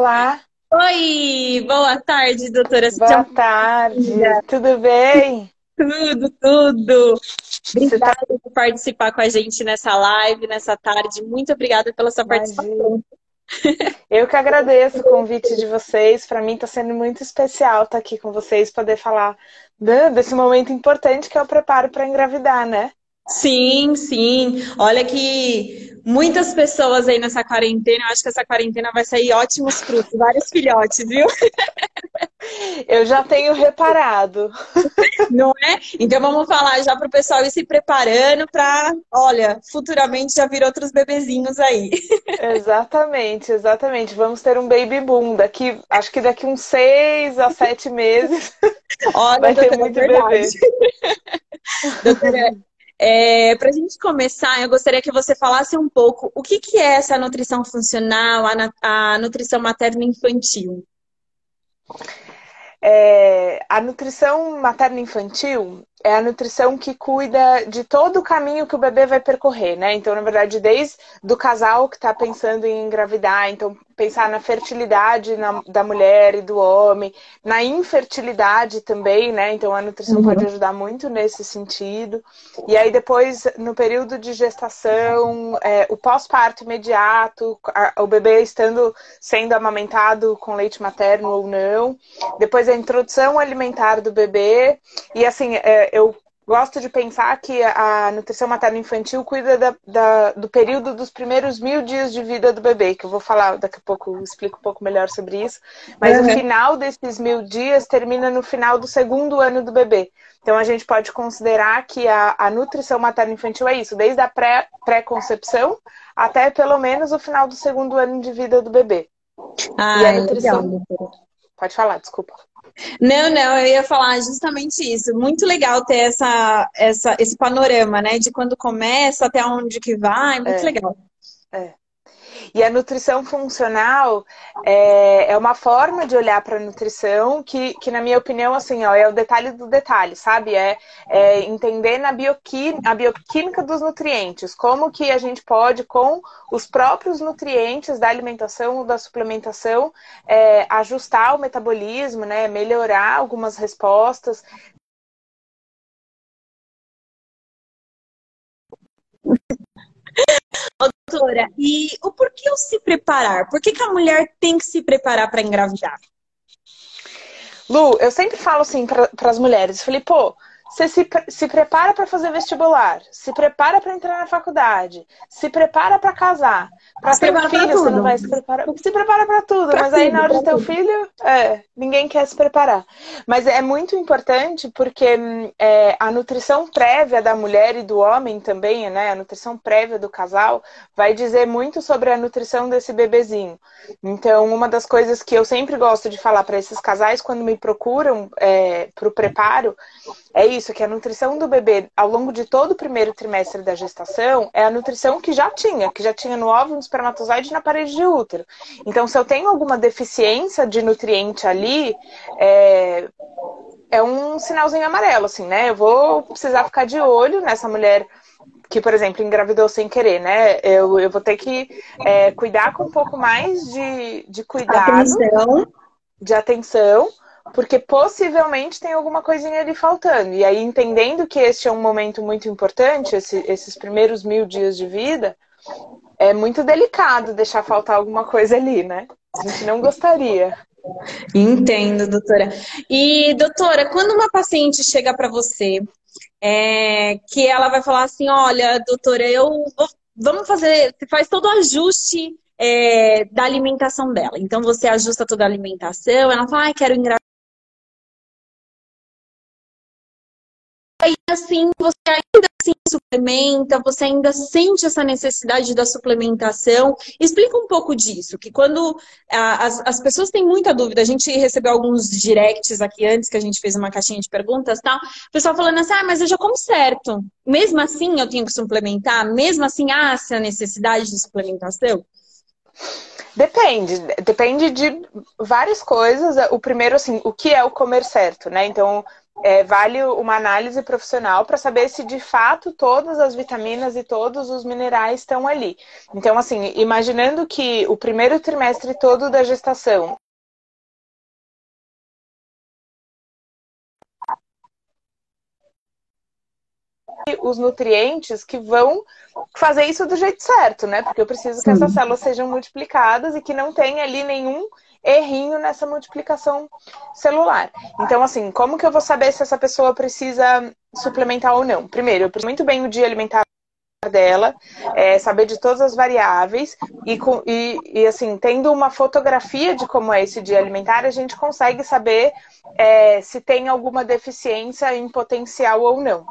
Olá. Oi, boa tarde, doutora. Boa tarde, tudo bem? Tudo, tudo. Obrigada tá... por participar com a gente nessa live, nessa tarde. Muito obrigada pela sua Imagina. participação. Eu que agradeço o convite de vocês. Para mim está sendo muito especial estar aqui com vocês, poder falar desse momento importante que é o preparo para engravidar, né? Sim, sim. Olha que muitas pessoas aí nessa quarentena, eu acho que essa quarentena vai sair ótimos frutos, vários filhotes, viu? Eu já tenho reparado. Não é? Então vamos falar já para o pessoal ir se preparando para, olha, futuramente já vir outros bebezinhos aí. Exatamente, exatamente. Vamos ter um baby boom daqui, acho que daqui uns seis a sete meses. Olha, vai ter muito é bebê. Doutora, é, Para a gente começar, eu gostaria que você falasse um pouco o que, que é essa nutrição funcional, a, a nutrição materno-infantil. É, a nutrição materno-infantil é a nutrição que cuida de todo o caminho que o bebê vai percorrer, né? Então, na verdade, desde do casal que está pensando em engravidar, então pensar na fertilidade na, da mulher e do homem, na infertilidade também, né? Então a nutrição uhum. pode ajudar muito nesse sentido. E aí depois, no período de gestação, é, o pós-parto imediato, a, o bebê estando sendo amamentado com leite materno ou não. Depois a introdução alimentar do bebê. E assim, é, eu gosto de pensar que a nutrição materno-infantil cuida da, da, do período dos primeiros mil dias de vida do bebê, que eu vou falar daqui a pouco, explico um pouco melhor sobre isso. Mas uhum. o final desses mil dias termina no final do segundo ano do bebê. Então a gente pode considerar que a, a nutrição materno-infantil é isso, desde a pré-concepção pré até pelo menos o final do segundo ano de vida do bebê. Ah, e a nutrição. Legal. Pode falar, desculpa. Não, não, eu ia falar justamente isso. Muito legal ter essa, essa, esse panorama, né? De quando começa até onde que vai, muito é, legal. É. E a nutrição funcional é, é uma forma de olhar para a nutrição que, que, na minha opinião, assim, ó, é o detalhe do detalhe, sabe? É, é entender na a bioquímica dos nutrientes, como que a gente pode, com os próprios nutrientes da alimentação ou da suplementação, é, ajustar o metabolismo, né? Melhorar algumas respostas, Doutora, e o porquê o se preparar? Por que, que a mulher tem que se preparar para engravidar? Lu, eu sempre falo assim para as mulheres, falei, pô, você se, se prepara para fazer vestibular, se prepara para entrar na faculdade, se prepara para casar, para ter um filho, você não vai se preparar. Se prepara para tudo, pra mas aí na hora de ter o filho, é, ninguém quer se preparar. Mas é muito importante porque é, a nutrição prévia da mulher e do homem também, né? A nutrição prévia do casal vai dizer muito sobre a nutrição desse bebezinho. Então, uma das coisas que eu sempre gosto de falar para esses casais quando me procuram é, para o preparo é isso, que a nutrição do bebê ao longo de todo o primeiro trimestre da gestação é a nutrição que já tinha, que já tinha no óvulo, no espermatozoide e na parede de útero. Então, se eu tenho alguma deficiência de nutriente ali, é, é um sinalzinho amarelo, assim, né? Eu vou precisar ficar de olho nessa mulher que, por exemplo, engravidou sem querer, né? Eu, eu vou ter que é, cuidar com um pouco mais de, de cuidado, atenção. de atenção porque possivelmente tem alguma coisinha ali faltando. E aí, entendendo que este é um momento muito importante, esse, esses primeiros mil dias de vida, é muito delicado deixar faltar alguma coisa ali, né? A gente não gostaria. Entendo, doutora. E, doutora, quando uma paciente chega para você, é, que ela vai falar assim: olha, doutora, eu vamos fazer, você faz todo o ajuste é, da alimentação dela. Então, você ajusta toda a alimentação, ela fala, ah, quero engravidar aí assim você ainda assim suplementa, você ainda sente essa necessidade da suplementação. Explica um pouco disso, que quando as, as pessoas têm muita dúvida, a gente recebeu alguns directs aqui antes que a gente fez uma caixinha de perguntas tal, o pessoal falando assim, ah, mas eu já como certo. Mesmo assim eu tenho que suplementar? Mesmo assim há essa necessidade de suplementação? Depende, depende de várias coisas. O primeiro, assim, o que é o comer certo, né? Então, é, vale uma análise profissional para saber se de fato todas as vitaminas e todos os minerais estão ali. Então, assim, imaginando que o primeiro trimestre todo da gestação os nutrientes que vão fazer isso do jeito certo, né? Porque eu preciso que essas células sejam multiplicadas e que não tenha ali nenhum errinho nessa multiplicação celular. Então, assim, como que eu vou saber se essa pessoa precisa suplementar ou não? Primeiro, eu preciso muito bem o dia alimentar dela, é, saber de todas as variáveis e, e, e, assim, tendo uma fotografia de como é esse dia alimentar, a gente consegue saber é, se tem alguma deficiência em potencial ou não.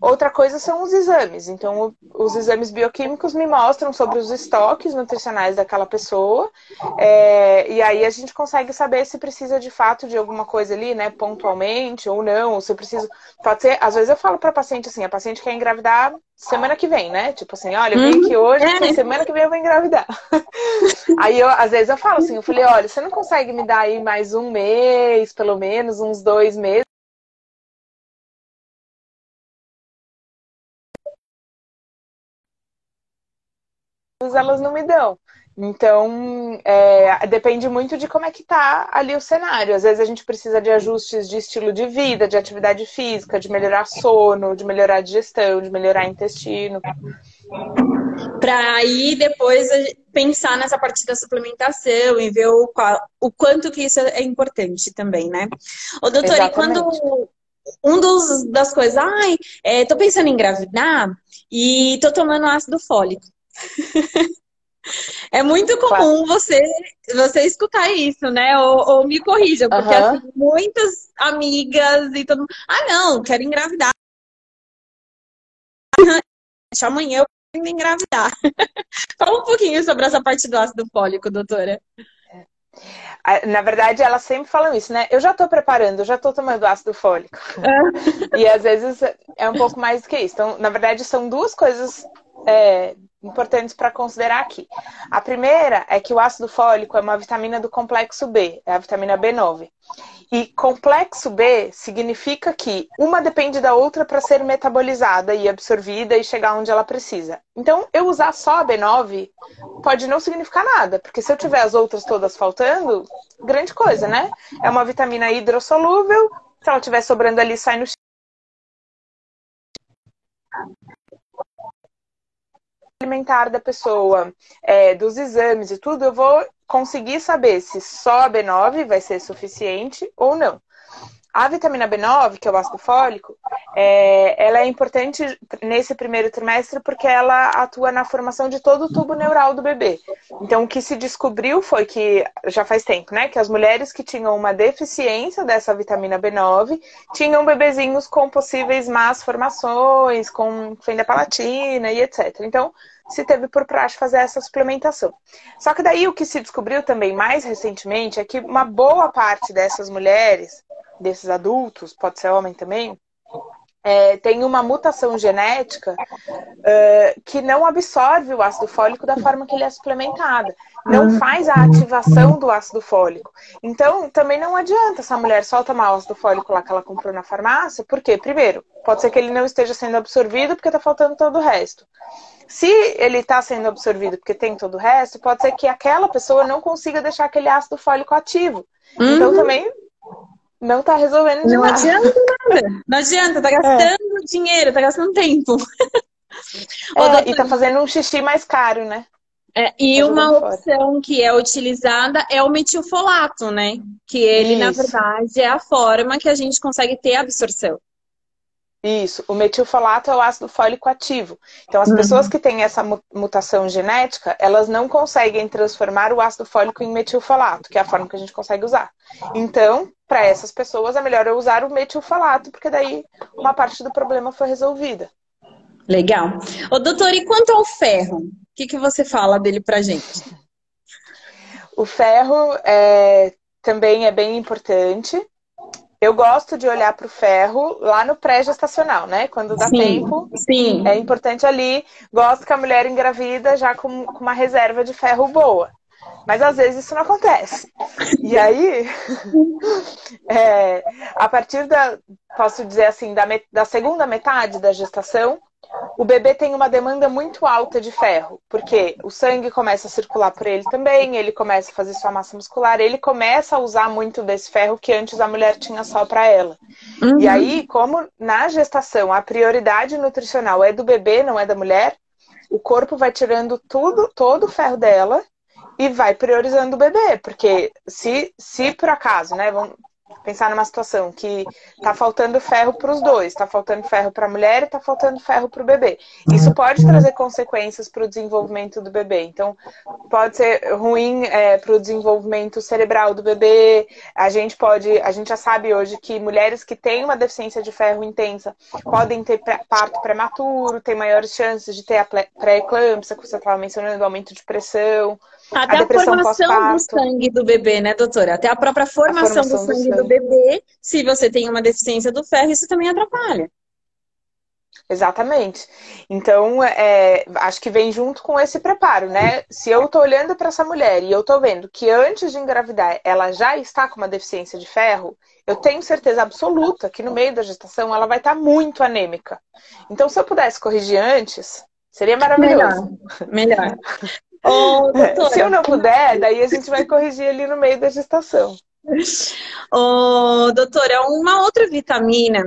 Outra coisa são os exames. Então, os exames bioquímicos me mostram sobre os estoques nutricionais daquela pessoa, é, e aí a gente consegue saber se precisa de fato de alguma coisa ali, né, pontualmente ou não, ou se precisa. Pode ser, às vezes eu falo para paciente assim, a paciente quer engravidar semana que vem, né? Tipo assim, olha, eu vim aqui hoje, é. semana que vem eu vou engravidar. aí eu, às vezes eu falo assim, eu falei, olha, você não consegue me dar aí mais um mês, pelo menos, uns dois meses? elas não me dão. Então, é, depende muito de como é que tá ali o cenário. Às vezes a gente precisa de ajustes de estilo de vida, de atividade física, de melhorar sono, de melhorar digestão, de melhorar intestino. Para aí depois pensar nessa parte da suplementação e ver o, qual, o quanto que isso é importante também, né? Ô, doutora, e quando um dos, das coisas, ai, é, tô pensando em engravidar e tô tomando ácido fólico. É muito comum você, você escutar isso, né? Ou, ou me corrija, porque uhum. assim, muitas amigas e todo mundo. Ah, não, quero engravidar. Amanhã eu quero engravidar. Fala um pouquinho sobre essa parte do ácido fólico, doutora. Na verdade, elas sempre falam isso, né? Eu já tô preparando, eu já tô tomando ácido fólico. É. e às vezes é um pouco mais do que isso. Então, na verdade, são duas coisas é, importantes para considerar aqui. A primeira é que o ácido fólico é uma vitamina do complexo B, é a vitamina B9. E complexo B significa que uma depende da outra para ser metabolizada e absorvida e chegar onde ela precisa. Então, eu usar só a B9 pode não significar nada, porque se eu tiver as outras todas faltando, grande coisa, né? É uma vitamina hidrossolúvel, se ela estiver sobrando ali, sai no alimentar da pessoa, é, dos exames e tudo, eu vou conseguir saber se só a B9 vai ser suficiente ou não. A vitamina B9, que é o ácido fólico, é, ela é importante nesse primeiro trimestre porque ela atua na formação de todo o tubo neural do bebê. Então, o que se descobriu foi que, já faz tempo, né, que as mulheres que tinham uma deficiência dessa vitamina B9 tinham bebezinhos com possíveis más formações, com fenda palatina e etc. Então, se teve por praxe fazer essa suplementação. Só que daí o que se descobriu também mais recentemente é que uma boa parte dessas mulheres, desses adultos, pode ser homem também, é, tem uma mutação genética uh, que não absorve o ácido fólico da forma que ele é suplementado. Não uhum. faz a ativação do ácido fólico. Então, também não adianta essa mulher só tomar o ácido fólico lá que ela comprou na farmácia, porque, primeiro, pode ser que ele não esteja sendo absorvido porque está faltando todo o resto. Se ele está sendo absorvido porque tem todo o resto, pode ser que aquela pessoa não consiga deixar aquele ácido fólico ativo. Então, uhum. Então também não está resolvendo de Não nada. adianta nada. Não adianta, tá gastando é. dinheiro, tá gastando tempo. É, e tá fazendo um xixi mais caro, né? É, e tá uma opção que é utilizada é o metilfolato, né? Que ele, Isso. na verdade, é a forma que a gente consegue ter absorção. Isso, o metilfolato é o ácido fólico ativo. Então, as uhum. pessoas que têm essa mutação genética, elas não conseguem transformar o ácido fólico em metilfolato, que é a forma que a gente consegue usar. Então, para essas pessoas, é melhor eu usar o metilfolato, porque daí uma parte do problema foi resolvida. Legal. Ô, doutor, e quanto ao ferro? O que, que você fala dele pra gente? O ferro é, também é bem importante. Eu gosto de olhar para o ferro lá no pré-gestacional, né? Quando dá sim, tempo. Sim. É importante ali. Gosto que a mulher engravida já com, com uma reserva de ferro boa. Mas às vezes isso não acontece. E aí, é, a partir da, posso dizer assim, da, da segunda metade da gestação, o bebê tem uma demanda muito alta de ferro, porque o sangue começa a circular por ele também, ele começa a fazer sua massa muscular, ele começa a usar muito desse ferro que antes a mulher tinha só para ela. Uhum. E aí, como na gestação a prioridade nutricional é do bebê, não é da mulher, o corpo vai tirando tudo, todo o ferro dela e vai priorizando o bebê, porque se, se por acaso, né, vamos, pensar numa situação que tá faltando ferro para os dois, tá faltando ferro para a mulher e tá faltando ferro para o bebê. Isso pode trazer consequências para o desenvolvimento do bebê. Então, pode ser ruim é, para o desenvolvimento cerebral do bebê. A gente pode, a gente já sabe hoje que mulheres que têm uma deficiência de ferro intensa podem ter parto prematuro, têm maiores chances de ter a pré-eclâmpsia, que você estava mencionando, aumento de pressão. Até a, a formação do sangue do bebê, né, doutora? Até a própria formação, a formação do, sangue do sangue do bebê, se você tem uma deficiência do ferro, isso também atrapalha. Exatamente. Então, é, acho que vem junto com esse preparo, né? Se eu tô olhando para essa mulher e eu tô vendo que antes de engravidar ela já está com uma deficiência de ferro, eu tenho certeza absoluta que no meio da gestação ela vai estar tá muito anêmica. Então, se eu pudesse corrigir antes, seria maravilhoso. Melhor. Melhor. Oh, doutora, Se eu não puder, daí a gente vai corrigir ali no meio da gestação. Oh, doutora, uma outra vitamina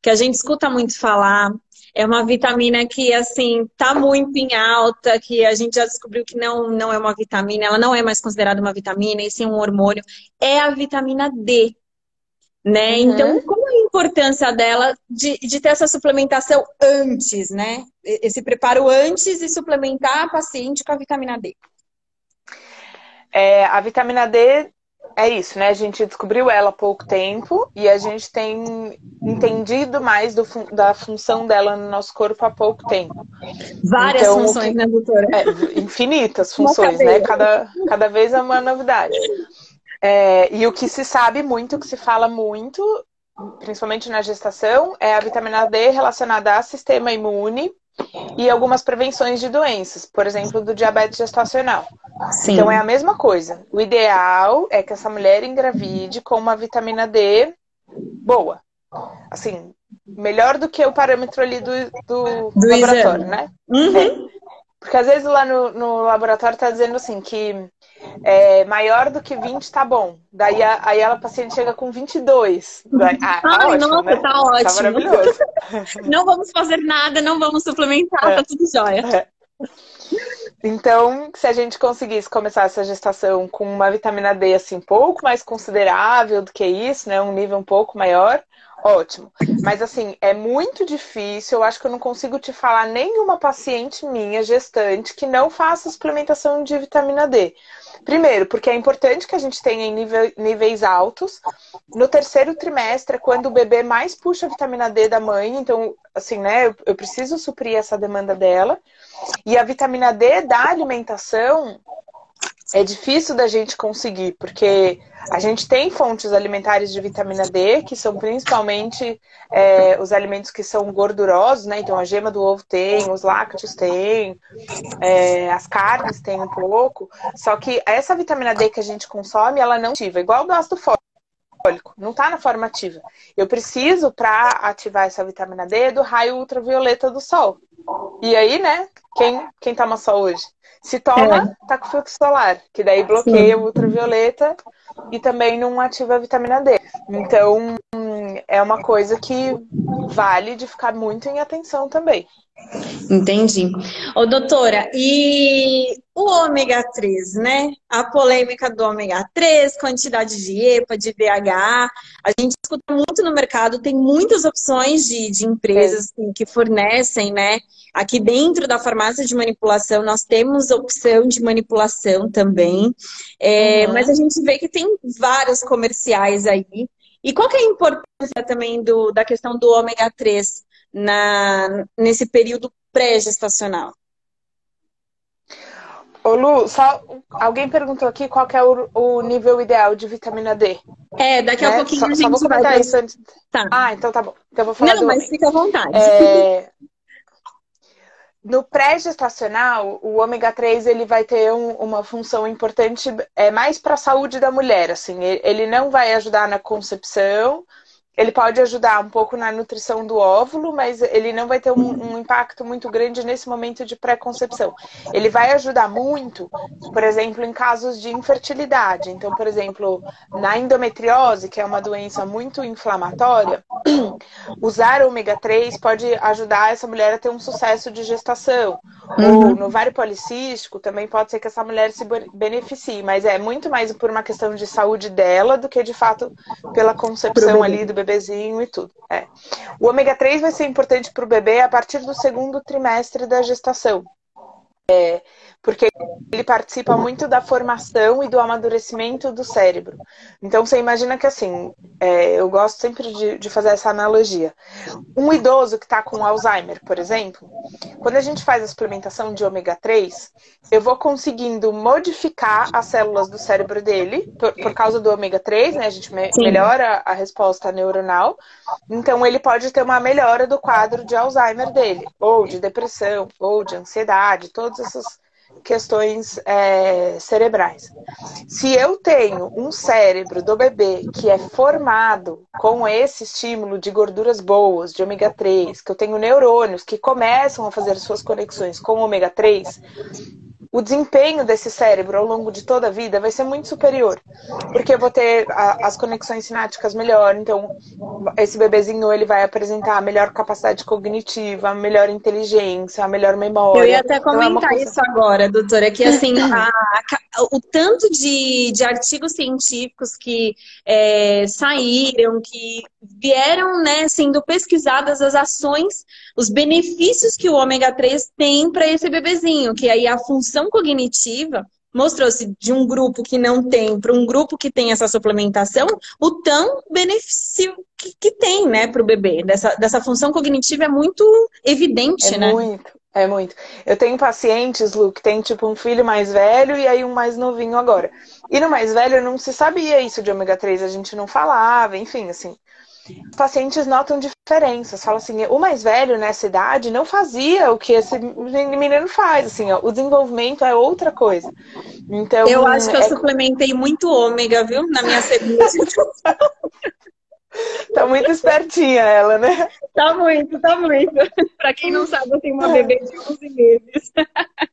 que a gente escuta muito falar, é uma vitamina que, assim, tá muito em alta, que a gente já descobriu que não, não é uma vitamina, ela não é mais considerada uma vitamina, e sim um hormônio, é a vitamina D. Né? Uhum. Então, a importância dela de, de ter essa suplementação antes, né? Esse preparo antes e suplementar a paciente com a vitamina D? É, a vitamina D é isso, né? A gente descobriu ela há pouco tempo e a gente tem entendido mais do, da função dela no nosso corpo há pouco tempo. Várias então, funções, que, né, doutora? É, infinitas funções, né? Cada, cada vez é uma novidade. É, e o que se sabe muito, o que se fala muito, principalmente na gestação, é a vitamina D relacionada ao sistema imune e algumas prevenções de doenças, por exemplo, do diabetes gestacional. Sim. Então é a mesma coisa. O ideal é que essa mulher engravide com uma vitamina D boa. Assim, melhor do que o parâmetro ali do, do, do laboratório, exame. né? Uhum. É. Porque às vezes lá no, no laboratório tá dizendo assim que é, maior do que 20 tá bom. Daí a, aí ela, a paciente chega com 22. Daí, ah, tá Ai, ótimo, nossa, né? tá ótimo. Tá maravilhoso. não vamos fazer nada, não vamos suplementar, é. tá tudo jóia. É. Então, se a gente conseguisse começar essa gestação com uma vitamina D assim, um pouco mais considerável do que isso, né? Um nível um pouco maior, ótimo. Mas assim, é muito difícil, eu acho que eu não consigo te falar nenhuma paciente minha, gestante, que não faça suplementação de vitamina D. Primeiro, porque é importante que a gente tenha em nível, níveis altos. No terceiro trimestre, é quando o bebê mais puxa a vitamina D da mãe, então, assim, né, eu, eu preciso suprir essa demanda dela. E a vitamina D da alimentação é difícil da gente conseguir, porque a gente tem fontes alimentares de vitamina D, que são principalmente é, os alimentos que são gordurosos, né? Então a gema do ovo tem, os lácteos tem, é, as carnes tem um pouco. Só que essa vitamina D que a gente consome, ela não ativa, igual do ácido fólico, não está na forma ativa. Eu preciso, para ativar essa vitamina D, do raio ultravioleta do sol. E aí, né? Quem, quem toma sol hoje? Se toma, é. tá com filtro solar, que daí bloqueia Sim. o ultravioleta e também não ativa a vitamina D. Então, é uma coisa que vale de ficar muito em atenção também. Entendi. Ô, doutora, e o ômega 3, né? A polêmica do ômega 3, quantidade de EPA, de VHA. A gente escuta muito no mercado, tem muitas opções de, de empresas é. que fornecem, né? Aqui dentro da farmácia de manipulação, nós temos opção de manipulação também. É, uhum. Mas a gente vê que tem vários comerciais aí. E qual que é a importância também do, da questão do ômega 3 na, nesse período pré-gestacional? Ô Lu, só alguém perguntou aqui qual é o, o, nível ideal de vitamina D. É, daqui né? a pouquinho só, a gente só vou comentar vai... isso antes. Tá. Ah, então tá bom. Então eu vou falar Não, mas fica à vontade. É... no pré-gestacional, o ômega 3 ele vai ter um, uma função importante é mais para a saúde da mulher, assim, ele não vai ajudar na concepção, ele pode ajudar um pouco na nutrição do óvulo, mas ele não vai ter um, um impacto muito grande nesse momento de pré-concepção. Ele vai ajudar muito, por exemplo, em casos de infertilidade. Então, por exemplo, na endometriose, que é uma doença muito inflamatória, usar ômega 3 pode ajudar essa mulher a ter um sucesso de gestação. Uhum. Ou no ovário policístico, também pode ser que essa mulher se beneficie, mas é muito mais por uma questão de saúde dela do que de fato pela concepção ali do bebezinho e tudo. É. O ômega 3 vai ser importante para o bebê a partir do segundo trimestre da gestação. É, porque ele participa muito da formação e do amadurecimento do cérebro. Então você imagina que assim, é, eu gosto sempre de, de, fazer essa analogia. Um idoso que está com Alzheimer, por exemplo, quando a gente faz a suplementação de ômega 3, eu vou conseguindo modificar as células do cérebro dele, por, por causa do ômega 3, né? A gente me, melhora a resposta neuronal. Então ele pode ter uma melhora do quadro de Alzheimer dele, ou de depressão, ou de ansiedade, todas essas questões é, cerebrais. Se eu tenho um cérebro do bebê que é formado com esse estímulo de gorduras boas, de ômega 3, que eu tenho neurônios que começam a fazer suas conexões com ômega 3, o desempenho desse cérebro ao longo de toda a vida vai ser muito superior. Porque eu vou ter a, as conexões sinápticas melhor, então esse bebezinho ele vai apresentar a melhor capacidade cognitiva, a melhor inteligência, a melhor memória. Eu ia até comentar então, é coisa... isso agora, doutora, que assim, a, a, o tanto de, de artigos científicos que é, saíram, que vieram né, sendo pesquisadas as ações, os benefícios que o ômega 3 tem para esse bebezinho, que aí a função cognitiva mostrou-se de um grupo que não tem para um grupo que tem essa suplementação, o tão benefício que, que tem, né, para o bebê. Dessa, dessa função cognitiva é muito evidente, é né? Muito. É muito. Eu tenho pacientes, Lu, que tem tipo um filho mais velho e aí um mais novinho agora. E no mais velho não se sabia isso de ômega 3, a gente não falava, enfim, assim. Os pacientes notam diferenças. Falam assim, o mais velho nessa idade não fazia o que esse menino faz. Assim, ó, o desenvolvimento é outra coisa. Então, eu acho que eu é... suplementei muito ômega, viu? Na minha segunda Tá muito espertinha ela, né? Tá muito, tá muito. Pra quem não sabe, eu tenho uma bebê de 11 meses.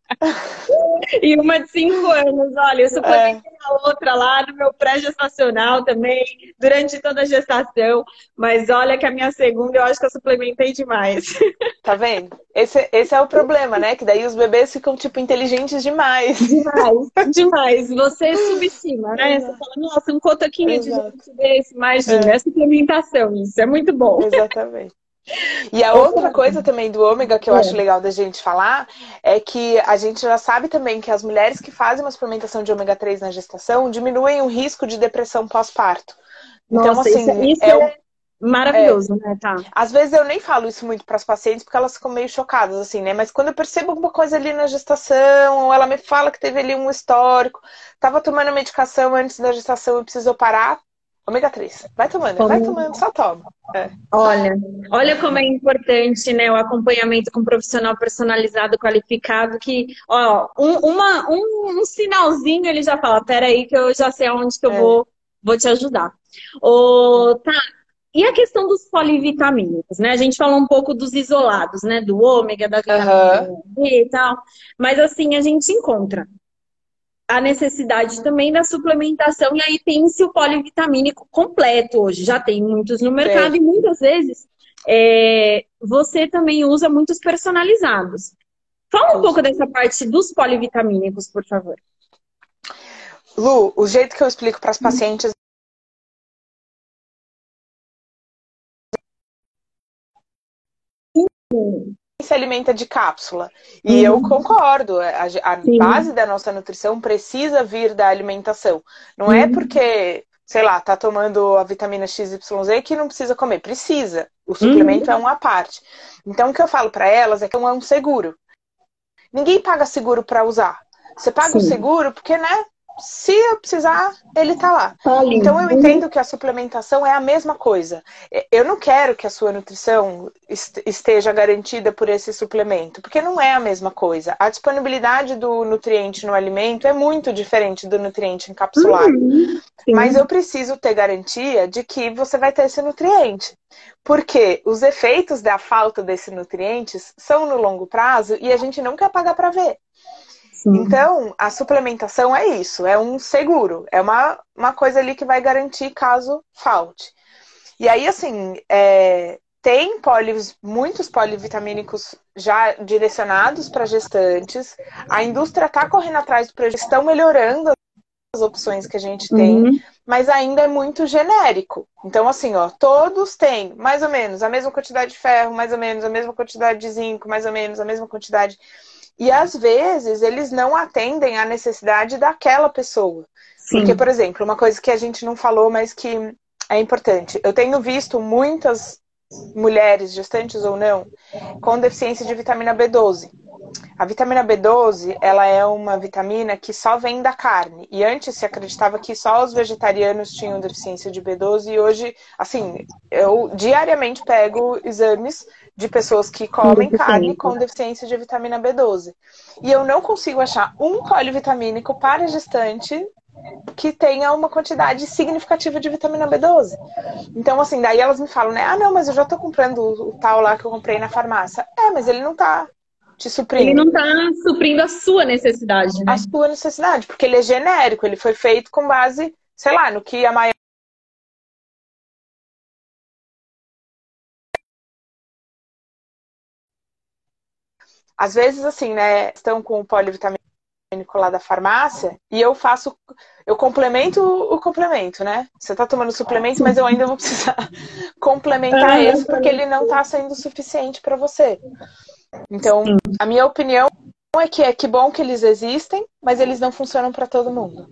e uma de 5 anos. Olha, eu suplementei é. a outra lá no meu pré-gestacional também, durante toda a gestação. Mas olha que a minha segunda eu acho que eu suplementei demais. Tá vendo? Esse, esse é o problema, né? Que daí os bebês ficam, tipo, inteligentes demais. Demais, demais. Você subestima, né? Você fala, nossa, um cotoquinho de gente desse, imagina, é. essa suplementação, isso é muito bom. Exatamente. E a outra coisa também do ômega que eu é. acho legal da gente falar é que a gente já sabe também que as mulheres que fazem uma suplementação de ômega 3 na gestação diminuem o risco de depressão pós-parto. Então, assim, isso, isso é, é, maravilhoso, é, né? Tá. Às vezes eu nem falo isso muito para as pacientes porque elas ficam meio chocadas, assim, né? Mas quando eu percebo alguma coisa ali na gestação, ou ela me fala que teve ali um histórico, tava tomando medicação antes da gestação e precisou parar, Ômega 3. Vai tomando, como... vai tomando, só toma. É. Olha, olha como é importante, né, o acompanhamento com um profissional personalizado, qualificado, que, ó, um, uma, um, um sinalzinho ele já fala, peraí que eu já sei aonde que eu é. vou, vou te ajudar. Ô, tá, e a questão dos polivitamínicos, né? A gente falou um pouco dos isolados, né? Do ômega, da vitamina uhum. D e tal. Mas assim, a gente encontra a necessidade também da suplementação, e aí tem-se o polivitamínico completo hoje. Já tem muitos no mercado, é. e muitas vezes é, você também usa muitos personalizados. Fala um pouco dessa parte dos polivitamínicos, por favor. Lu, o jeito que eu explico para as pacientes se alimenta de cápsula. E uhum. eu concordo, a, a base da nossa nutrição precisa vir da alimentação. Não é uhum. é porque, sei lá, tá tomando a vitamina XYZ que não precisa comer. Precisa. O suplemento uhum. é uma parte. Então, o que eu falo para elas é que é um seguro. Ninguém paga seguro para usar. Você paga Sim. o seguro porque, né? Se eu precisar, ele tá lá. Tá então eu entendo que a suplementação é a mesma coisa. Eu não quero que a sua nutrição esteja garantida por esse suplemento, porque não é a mesma coisa. A disponibilidade do nutriente no alimento é muito diferente do nutriente encapsulado. Uhum. Mas eu preciso ter garantia de que você vai ter esse nutriente. Porque os efeitos da falta desses nutrientes são no longo prazo e a gente não quer pagar para ver. Sim. Então, a suplementação é isso, é um seguro, é uma, uma coisa ali que vai garantir caso falte. E aí, assim, é, tem polis, muitos polivitamínicos já direcionados para gestantes. A indústria está correndo atrás do estão melhorando as opções que a gente tem, uhum. mas ainda é muito genérico. Então, assim, ó, todos têm mais ou menos a mesma quantidade de ferro, mais ou menos a mesma quantidade de zinco, mais ou menos a mesma quantidade e às vezes eles não atendem à necessidade daquela pessoa. Sim. Porque, por exemplo, uma coisa que a gente não falou, mas que é importante. Eu tenho visto muitas mulheres, gestantes ou não, com deficiência de vitamina B12. A vitamina B12, ela é uma vitamina que só vem da carne. E antes se acreditava que só os vegetarianos tinham deficiência de B12 e hoje, assim, eu diariamente pego exames de pessoas que comem carne com deficiência de vitamina B12. E eu não consigo achar um polivitamínico para gestante que tenha uma quantidade significativa de vitamina B12. Então, assim, daí elas me falam, né? Ah, não, mas eu já tô comprando o, o tal lá que eu comprei na farmácia. É, mas ele não tá te suprindo. Ele não tá suprindo a sua necessidade, né? A sua necessidade, porque ele é genérico, ele foi feito com base, sei lá, no que a maior Às vezes, assim, né, estão com o polivitamínico lá da farmácia e eu faço, eu complemento o complemento, né? Você tá tomando suplemento, mas eu ainda vou precisar complementar esse porque ele não tá sendo suficiente para você. Então, a minha opinião é que é que bom que eles existem, mas eles não funcionam para todo mundo.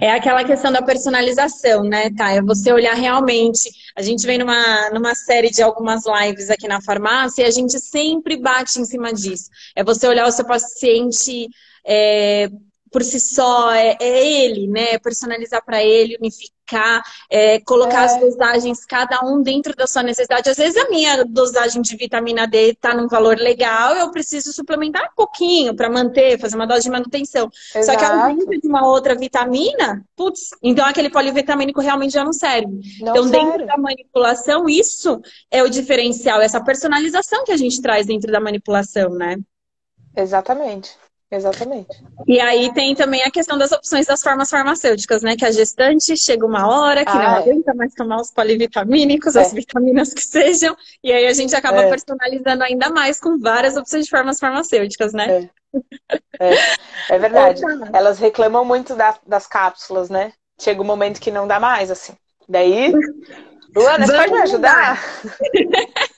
É aquela questão da personalização, né, Tá? É você olhar realmente. A gente vem numa, numa série de algumas lives aqui na farmácia e a gente sempre bate em cima disso. É você olhar o seu paciente. É, por si só, é, é ele, né? Personalizar para ele, unificar, é, colocar é. as dosagens, cada um dentro da sua necessidade. Às vezes a minha dosagem de vitamina D está num valor legal, eu preciso suplementar um pouquinho para manter, fazer uma dose de manutenção. Exato. Só que a ausência de uma outra vitamina, putz, então aquele polivitamínico realmente já não serve. Não então, serve. dentro da manipulação, isso é o diferencial, essa personalização que a gente traz dentro da manipulação, né? Exatamente. Exatamente. E aí tem também a questão das opções das formas farmacêuticas, né? Que a gestante chega uma hora que ah, não é. aguenta mais tomar os polivitamínicos, é. as vitaminas que sejam, e aí a gente acaba é. personalizando ainda mais com várias opções de formas farmacêuticas, né? É, é. é verdade. Elas reclamam muito da, das cápsulas, né? Chega um momento que não dá mais, assim. Daí, Luana, você pode me ajudar?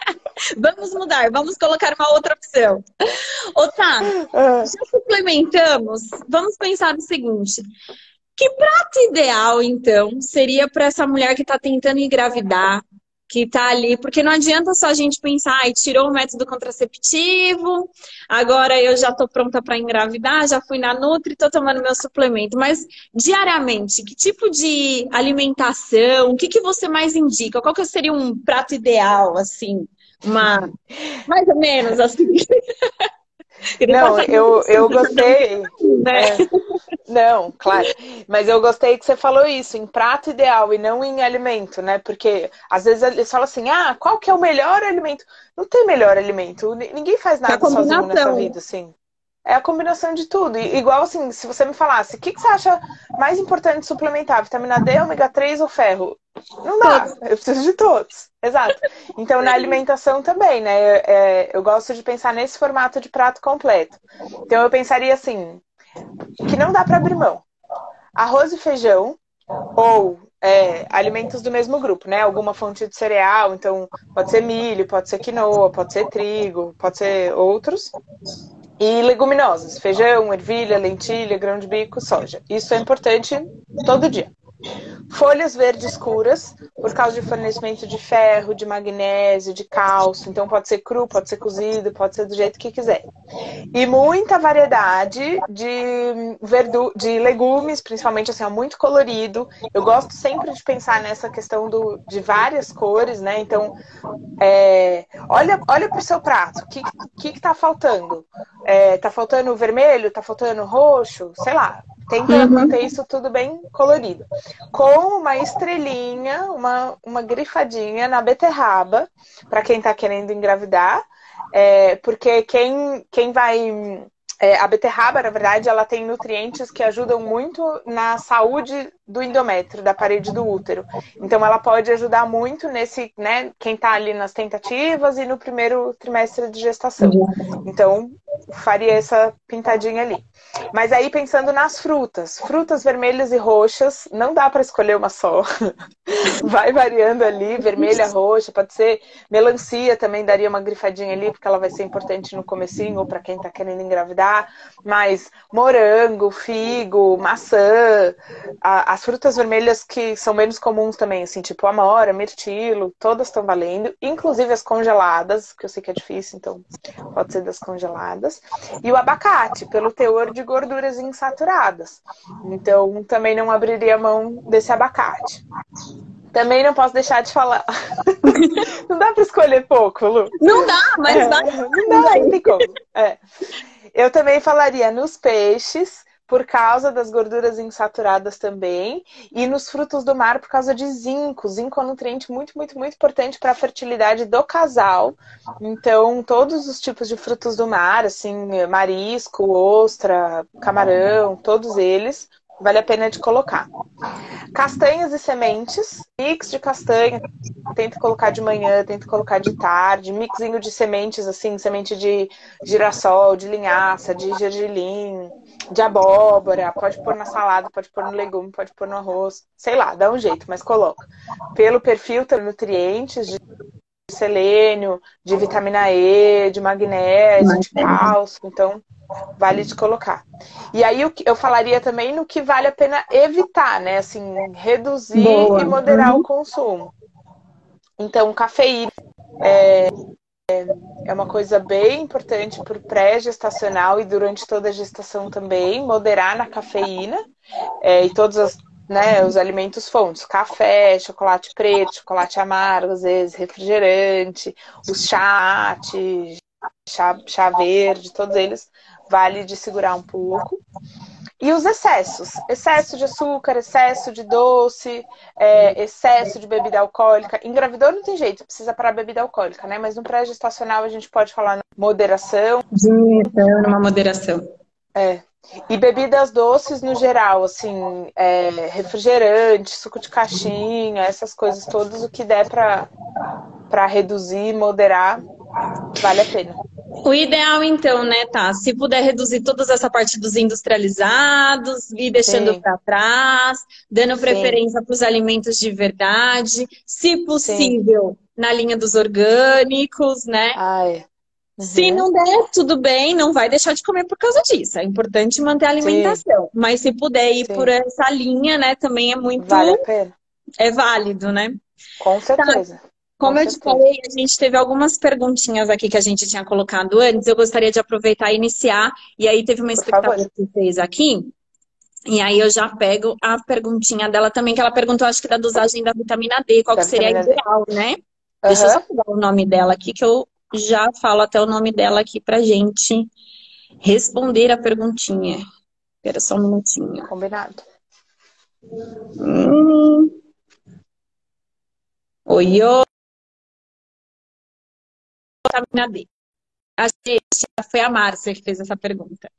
Vamos mudar, vamos colocar uma outra opção. Tá, ah. já suplementamos? Vamos pensar no seguinte. Que prato ideal, então, seria para essa mulher que está tentando engravidar, que está ali, porque não adianta só a gente pensar, ai, tirou o método contraceptivo, agora eu já estou pronta para engravidar, já fui na Nutri, estou tomando meu suplemento. Mas diariamente, que tipo de alimentação, o que, que você mais indica? Qual que seria um prato ideal, assim? Mais ou menos assim. Não, eu, eu gostei. Né? É, não, claro. Mas eu gostei que você falou isso, em prato ideal e não em alimento, né? Porque às vezes eles falam assim, ah, qual que é o melhor alimento? Não tem melhor alimento. Ninguém faz nada sozinho nessa vida, assim. É a combinação de tudo. E, igual assim, se você me falasse, o que, que você acha mais importante suplementar? Vitamina D, ômega 3 ou ferro? Não dá, eu preciso de todos. Exato. Então, na alimentação também, né? É, eu gosto de pensar nesse formato de prato completo. Então, eu pensaria assim, que não dá para abrir mão. Arroz e feijão, ou é, alimentos do mesmo grupo, né? Alguma fonte de cereal, então pode ser milho, pode ser quinoa, pode ser trigo, pode ser outros. E leguminosas, feijão, ervilha, lentilha, grão de bico, soja. Isso é importante todo dia. Folhas verdes escuras, por causa de fornecimento de ferro, de magnésio, de cálcio. Então pode ser cru, pode ser cozido, pode ser do jeito que quiser. E muita variedade de, verdu de legumes, principalmente assim, muito colorido. Eu gosto sempre de pensar nessa questão do, de várias cores, né? Então, é, olha, olha para o seu prato. O que, que, que tá faltando? É, tá faltando vermelho? Tá faltando roxo? Sei lá. Tenta uhum. manter isso tudo bem colorido. Com uma estrelinha, uma, uma grifadinha na beterraba, para quem está querendo engravidar. É, porque quem, quem vai é, a beterraba, na verdade, ela tem nutrientes que ajudam muito na saúde do endométrio, da parede do útero. Então, ela pode ajudar muito nesse, né, quem está ali nas tentativas e no primeiro trimestre de gestação. Então, faria essa pintadinha ali. Mas aí, pensando nas frutas, frutas vermelhas e roxas, não dá para escolher uma só. vai variando ali, vermelha, roxa, pode ser melancia também daria uma grifadinha ali, porque ela vai ser importante no comecinho ou para quem está querendo engravidar mas morango, figo, maçã, as frutas vermelhas que são menos comuns também, assim, tipo amora, mirtilo, todas estão valendo, inclusive as congeladas, que eu sei que é difícil, então pode ser das congeladas. E o abacate, pelo teor de gorduras insaturadas. Então, também não abriria mão desse abacate. Também não posso deixar de falar. não dá para escolher pouco, Lu. Não dá, mas é, dá. Não dá, não tem como. É. Eu também falaria nos peixes, por causa das gorduras insaturadas também, e nos frutos do mar por causa de zinco. Zinco é um nutriente muito, muito, muito importante para a fertilidade do casal. Então, todos os tipos de frutos do mar, assim, marisco, ostra, camarão, todos eles vale a pena de colocar. Castanhas e sementes, mix de castanha, tento colocar de manhã, tento colocar de tarde, mixinho de sementes, assim, semente de girassol, de linhaça, de gergelim, de abóbora, pode pôr na salada, pode pôr no legume, pode pôr no arroz, sei lá, dá um jeito, mas coloca. Pelo perfil tem nutrientes de selênio, de vitamina E, de magnésio, de cálcio, então vale de colocar. E aí eu falaria também no que vale a pena evitar, né? Assim, reduzir Boa. e moderar uhum. o consumo. Então, cafeína é, é uma coisa bem importante para o pré-gestacional e durante toda a gestação também, moderar na cafeína é, e todos as, né, os alimentos fontes, café, chocolate preto, chocolate amargo, às vezes refrigerante, os chá, chá, chá verde, todos eles vale de segurar um pouco. E os excessos: excesso de açúcar, excesso de doce, é, excesso de bebida alcoólica. Engravidou não tem jeito, precisa parar a bebida alcoólica, né? Mas no pré-gestacional a gente pode falar moderação. Diminuição, numa moderação. É. E bebidas doces no geral, assim, é, refrigerante, suco de caixinha, essas coisas todas, o que der para reduzir, moderar, vale a pena. O ideal, então, né, tá? Se puder reduzir toda essa parte dos industrializados, ir deixando para trás, dando preferência para os alimentos de verdade, se possível, Sim. na linha dos orgânicos, né? Ai. Uhum. Se não der, tudo bem, não vai deixar de comer por causa disso. É importante manter a alimentação. Sim. Mas se puder ir Sim. por essa linha, né, também é muito. Vale a pena. É válido, né? Com certeza. Tá. Como eu te falei, a gente teve algumas perguntinhas aqui que a gente tinha colocado antes. Eu gostaria de aproveitar e iniciar. E aí teve uma espectadora que fez aqui. E aí eu já pego a perguntinha dela também, que ela perguntou, acho que da dosagem da vitamina D, qual que seria ideal, né? Uhum. Deixa eu só pegar o nome dela aqui, que eu já falo até o nome dela aqui pra gente responder a perguntinha. Espera só um minutinho. Combinado. Hum. Oi, oi vitamina D? A gente, foi a Márcia que fez essa pergunta.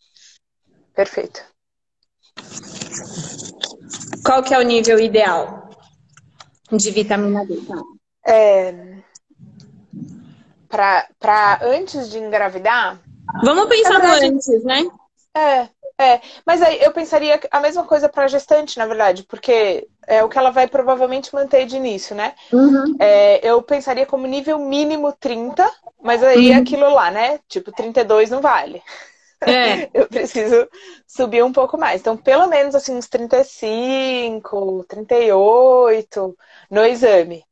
Perfeito. Qual que é o nível ideal de vitamina D? É, para antes de engravidar. Vamos pensar verdade, antes, né? É, é. Mas aí eu pensaria a mesma coisa para gestante, na verdade, porque é o que ela vai provavelmente manter de início, né? Uhum. É, eu pensaria como nível mínimo 30, mas aí uhum. aquilo lá, né? Tipo, 32 não vale. é. eu preciso subir um pouco mais. Então, pelo menos assim, uns 35, 38 no exame.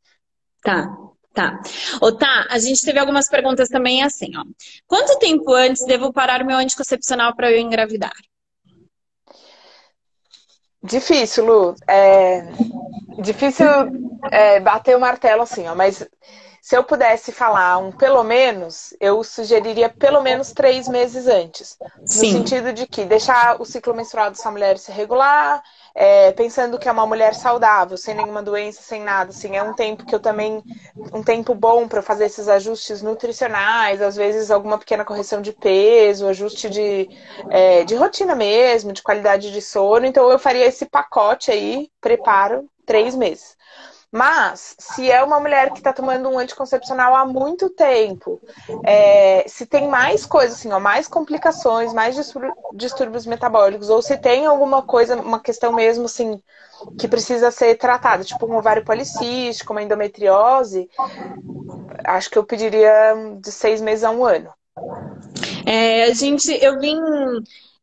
Tá. Tá. Ô, tá, a gente teve algumas perguntas também assim, ó. Quanto tempo antes devo parar meu anticoncepcional para eu engravidar? Difícil, Lu. É difícil é, bater o martelo assim, ó, mas se eu pudesse falar um pelo menos, eu sugeriria pelo menos três meses antes. Sim. No sentido de que deixar o ciclo menstrual dessa mulher se regular, é, pensando que é uma mulher saudável, sem nenhuma doença, sem nada. Assim, é um tempo que eu também. Um tempo bom para fazer esses ajustes nutricionais, às vezes alguma pequena correção de peso, ajuste de, é, de rotina mesmo, de qualidade de sono. Então eu faria esse pacote aí, preparo, três meses. Mas, se é uma mulher que está tomando um anticoncepcional há muito tempo, é, se tem mais coisas, assim, ó, mais complicações, mais distúrbios metabólicos, ou se tem alguma coisa, uma questão mesmo, assim, que precisa ser tratada, tipo um ovário policístico, uma endometriose, acho que eu pediria de seis meses a um ano. É, a gente, eu vim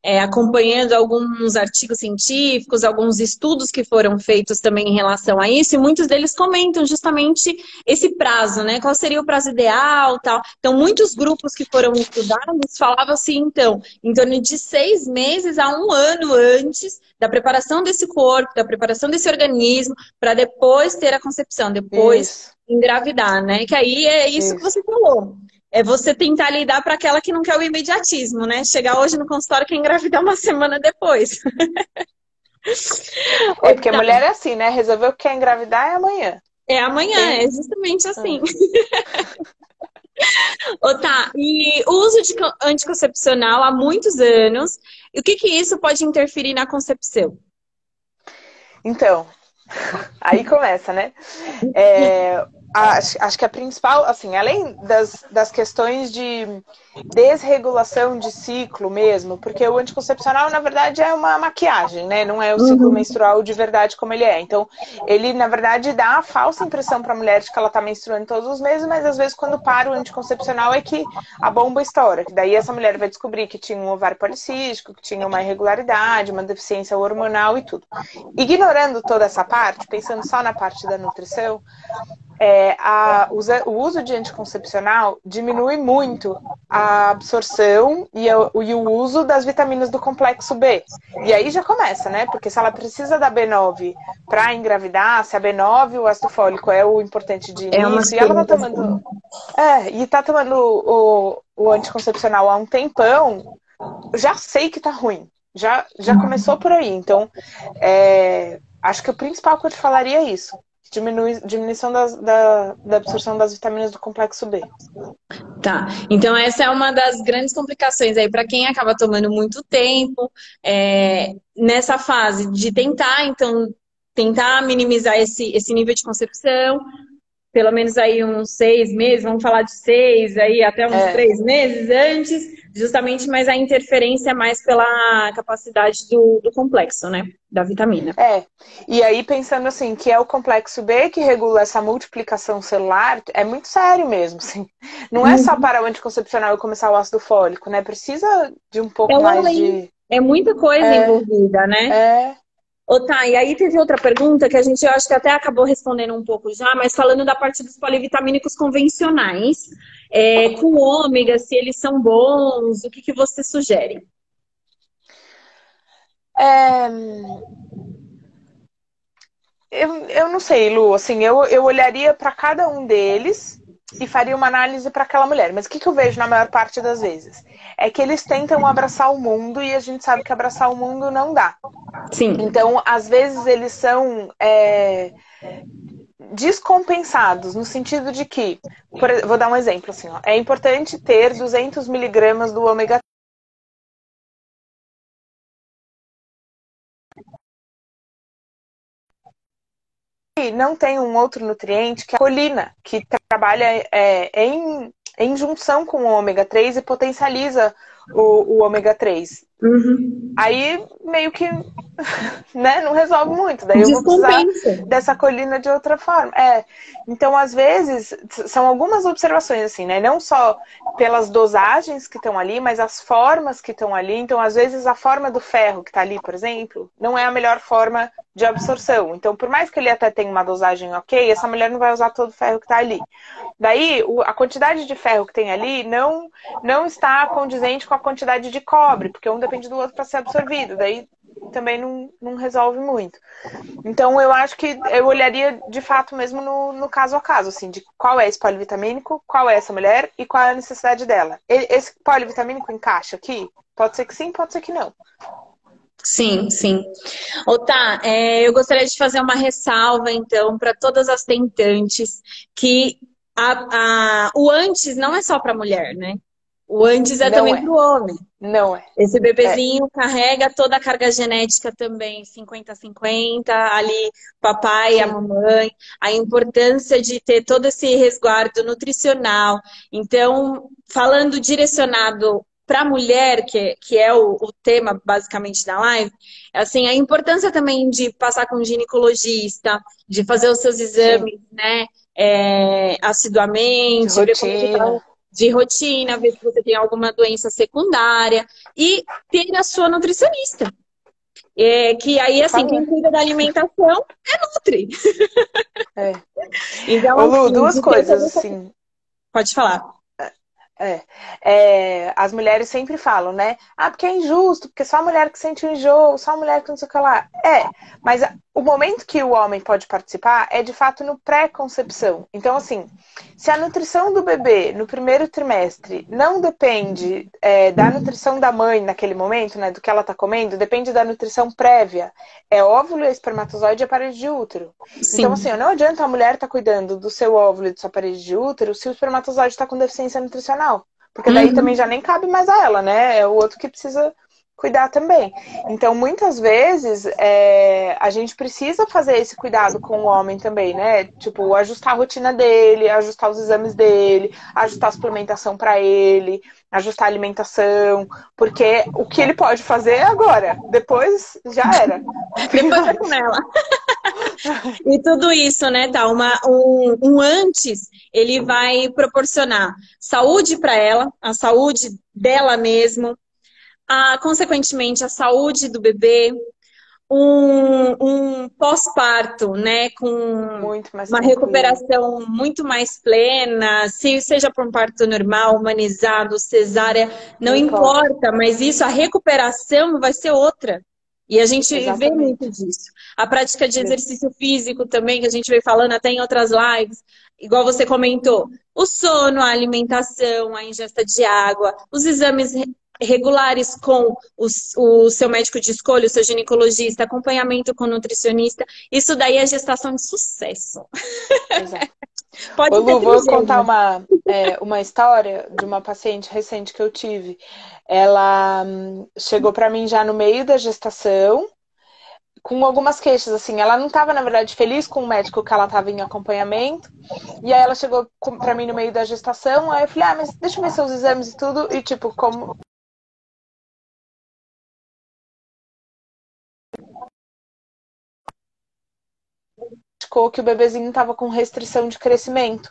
é, acompanhando alguns artigos científicos, alguns estudos que foram feitos também em relação a isso, e muitos deles comentam justamente esse prazo, né? Qual seria o prazo ideal tal. Então, muitos grupos que foram estudados falavam assim, então, em torno de seis meses a um ano antes da preparação desse corpo, da preparação desse organismo, para depois ter a concepção, depois isso. engravidar, né? Que aí é isso, isso. que você falou é você tentar lidar para aquela que não quer o imediatismo, né? Chegar hoje no consultório e engravidar uma semana depois. é porque a mulher é assim, né? Resolveu que quer engravidar é amanhã. É amanhã, é, é justamente assim. Ô, tá, e o uso de anticoncepcional há muitos anos, e o que que isso pode interferir na concepção? Então, aí começa, né? É, acho, acho que a principal, assim, além das, das questões de desregulação de ciclo mesmo, porque o anticoncepcional, na verdade, é uma maquiagem, né? Não é o ciclo uhum. menstrual de verdade como ele é. Então, ele, na verdade, dá a falsa impressão para a mulher de que ela está menstruando todos os meses, mas às vezes, quando para o anticoncepcional, é que a bomba estoura. Que daí essa mulher vai descobrir que tinha um ovário policístico, que tinha uma irregularidade, uma deficiência hormonal e tudo. Ignorando toda essa parte, pensando só na parte da nutrição, é, a, o uso de anticoncepcional diminui muito a absorção e, a, e, o uso das vitaminas do complexo B. E aí já começa, né? Porque se ela precisa da B9 para engravidar, se a B9 o ácido fólico é o importante de é início, é e ela tá tomando. É, e tá tomando o, o anticoncepcional há um tempão, já sei que tá ruim. Já, já começou por aí. Então, é, acho que o principal que eu te falaria é isso diminui, diminuição das, da, da absorção das vitaminas do complexo B. Tá. Então essa é uma das grandes complicações aí para quem acaba tomando muito tempo é, nessa fase de tentar, então, tentar minimizar esse, esse nível de concepção, pelo menos aí uns seis meses, vamos falar de seis, aí até uns é. três meses antes, justamente, mas a interferência é mais pela capacidade do, do complexo, né? Da vitamina. É. E aí, pensando assim, que é o complexo B que regula essa multiplicação celular, é muito sério mesmo, assim. Não é só uhum. para o anticoncepcional e começar o ácido fólico, né? Precisa de um pouco é mais de. É muita coisa é, envolvida, né? É. Ô, tá, e aí teve outra pergunta que a gente, eu acho que até acabou respondendo um pouco já, mas falando da parte dos polivitamínicos convencionais, é, com ômega, se eles são bons, o que, que você sugere? É... Eu, eu não sei, Lu, assim, eu, eu olharia para cada um deles e faria uma análise para aquela mulher. Mas o que, que eu vejo na maior parte das vezes? É que eles tentam abraçar o mundo e a gente sabe que abraçar o mundo não dá. Sim. Então, às vezes, eles são é, descompensados, no sentido de que, por, vou dar um exemplo assim, ó, é importante ter 200 miligramas do ômega não tem um outro nutriente que é a colina, que trabalha é, em, em junção com o ômega 3 e potencializa o, o ômega 3. Uhum. Aí meio que né, não resolve muito. Daí eu vou precisar dessa colina de outra forma. É. Então, às vezes, são algumas observações, assim, né? Não só pelas dosagens que estão ali, mas as formas que estão ali. Então, às vezes, a forma do ferro que está ali, por exemplo, não é a melhor forma de absorção. Então, por mais que ele até tenha uma dosagem ok, essa mulher não vai usar todo o ferro que está ali. Daí, a quantidade de ferro que tem ali não, não está condizente com a quantidade de cobre, porque um depende do outro para ser absorvido. Daí, também não, não resolve muito. Então, eu acho que eu olharia de fato mesmo no, no caso a caso, assim, de qual é esse polivitamínico, qual é essa mulher e qual é a necessidade dela. Esse polivitamínico encaixa aqui? Pode ser que sim, pode ser que não. Sim, sim. Otá, é, eu gostaria de fazer uma ressalva, então, para todas as tentantes, que a, a, o antes não é só para mulher, né? O antes é não também é. para o homem. Não é. Esse bebezinho é. carrega toda a carga genética também, 50-50, ali papai e a mamãe, a importância de ter todo esse resguardo nutricional. Então, falando direcionado para a mulher, que, que é o, o, tema basicamente da live, assim, a importância também de passar com um ginecologista, de fazer os seus exames, Sim. né, é, assiduamente, rotina de rotina, ver se você tem alguma doença secundária e ter a sua nutricionista. É, que aí, assim, quem cuida da alimentação é Nutri. É. então, Ô, Lu, assim, duas coisas, assim. Pode falar. É, é, as mulheres sempre falam, né? Ah, porque é injusto, porque só a mulher que sente o enjoo, só a mulher que não sei o que lá. É, mas o momento que o homem pode participar é de fato no pré-concepção. Então, assim, se a nutrição do bebê no primeiro trimestre não depende é, da nutrição da mãe naquele momento, né, do que ela está comendo, depende da nutrição prévia. É óvulo, espermatozoide e parede de útero. Sim. Então, assim, não adianta a mulher estar tá cuidando do seu óvulo e da sua parede de útero se o espermatozoide está com deficiência nutricional. Porque daí uhum. também já nem cabe mais a ela, né? É o outro que precisa cuidar também. Então, muitas vezes, é, a gente precisa fazer esse cuidado com o homem também, né? Tipo, ajustar a rotina dele, ajustar os exames dele, ajustar a suplementação para ele, ajustar a alimentação, porque o que ele pode fazer é agora, depois já era. depois é com ela. e tudo isso, né, tá? Uma, um, um antes, ele vai proporcionar saúde para ela, a saúde dela mesmo, a, consequentemente, a saúde do bebê, um, um pós-parto, né, com uma tranquilo. recuperação muito mais plena, se seja por um parto normal, humanizado, cesárea, não, não importa. importa, mas isso, a recuperação vai ser outra. E a gente Exatamente. vê muito disso. A prática de exercício físico também, que a gente veio falando até em outras lives, igual você comentou, o sono, a alimentação, a ingesta de água, os exames regulares com os, o seu médico de escolha, o seu ginecologista, acompanhamento com nutricionista. Isso daí é gestação de sucesso. Exato. Pode Ô, Lu, vou contar uma, é, uma história de uma paciente recente que eu tive. Ela hum, chegou para mim já no meio da gestação, com algumas queixas, assim. Ela não estava, na verdade, feliz com o médico que ela estava em acompanhamento. E aí ela chegou para mim no meio da gestação. Aí eu falei, ah, mas deixa eu ver seus exames e tudo. E, tipo, como diagnosticou que o bebezinho estava com restrição de crescimento.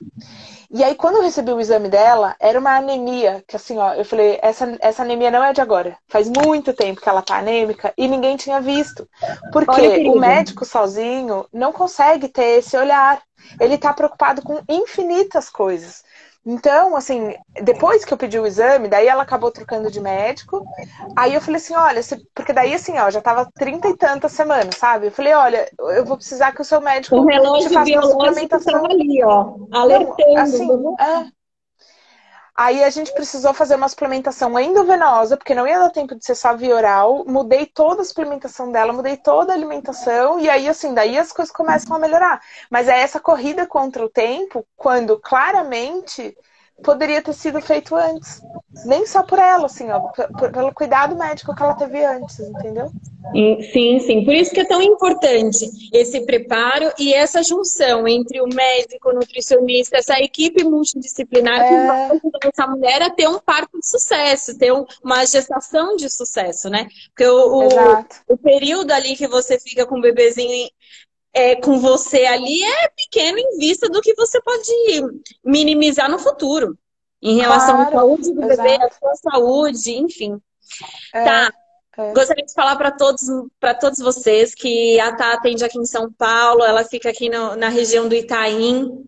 E aí, quando eu recebi o exame dela, era uma anemia, que assim, ó, eu falei, essa, essa anemia não é de agora. Faz muito tempo que ela tá anêmica e ninguém tinha visto. Porque Olha, o médico sozinho não consegue ter esse olhar. Ele tá preocupado com infinitas coisas. Então, assim, depois que eu pedi o exame, daí ela acabou trocando de médico. Aí eu falei assim, olha, porque daí assim, ó, já tava trinta e tantas semanas, sabe? Eu falei, olha, eu vou precisar que o seu médico o relógio te faça uma suplementação. ali, ó, alertando. assim, é, Aí a gente precisou fazer uma suplementação endovenosa, porque não ia dar tempo de ser só via oral. Mudei toda a suplementação dela, mudei toda a alimentação, e aí, assim, daí as coisas começam a melhorar. Mas é essa corrida contra o tempo, quando claramente poderia ter sido feito antes. Nem só por ela, assim, ó, pelo cuidado médico que ela teve antes, entendeu? Sim, sim. Por isso que é tão importante esse preparo e essa junção entre o médico, o nutricionista, essa equipe multidisciplinar é... que vai ajudar essa mulher a ter um parto de sucesso, ter uma gestação de sucesso, né? Porque o, o, o período ali que você fica com o bebezinho é, com você ali é pequeno em vista do que você pode minimizar no futuro. Em relação claro, à saúde do exato. bebê, à sua saúde, enfim. É. Tá. É. Gostaria de falar para todos, todos vocês que a Tá atende aqui em São Paulo, ela fica aqui no, na região do Itaim.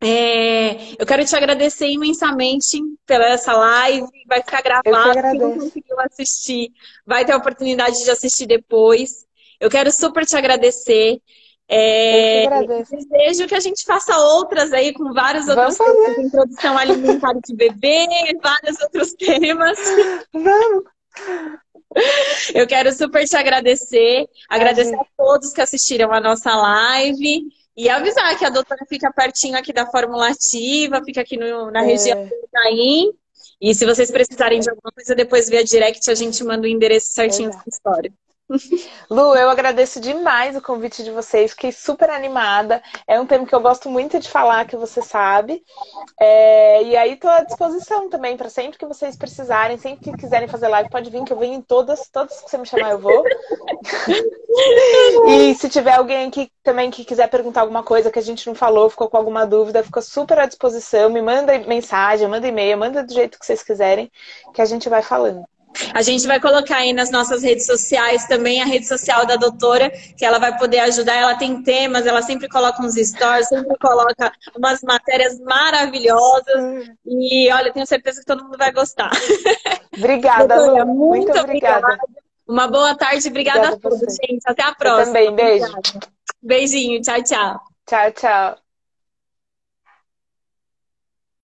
É, eu quero te agradecer imensamente pela essa live. Vai ficar gravado. Quem não conseguiu assistir, vai ter a oportunidade de assistir depois. Eu quero super te agradecer. É, eu desejo que a gente faça outras aí com vários outros temas, introdução alimentar de bebê, vários outros temas. Vamos! Eu quero super te agradecer, agradecer a todos que assistiram a nossa live e avisar que a doutora fica pertinho aqui da Fórmula Ativa, fica aqui no, na é. região do Itaim. E se vocês precisarem de alguma coisa, depois via direct a gente manda o endereço certinho da história. Lu, eu agradeço demais o convite de vocês, fiquei super animada. É um tema que eu gosto muito de falar, que você sabe. É... E aí estou à disposição também, para sempre que vocês precisarem, sempre que quiserem fazer live, pode vir, que eu venho em todas, todas que você me chamar, eu vou. e se tiver alguém aqui também que quiser perguntar alguma coisa que a gente não falou, ficou com alguma dúvida, fica super à disposição. Me manda mensagem, manda e-mail, manda do jeito que vocês quiserem, que a gente vai falando. A gente vai colocar aí nas nossas redes sociais também a rede social da doutora, que ela vai poder ajudar. Ela tem temas, ela sempre coloca uns stories, sempre coloca umas matérias maravilhosas. E olha, tenho certeza que todo mundo vai gostar. Obrigada, doutora, Lu. Muito, muito obrigada. obrigada. Uma boa tarde, obrigada, obrigada a todos, gente. Até a próxima. Eu também, beijo. Beijinho, tchau, tchau. Tchau, tchau.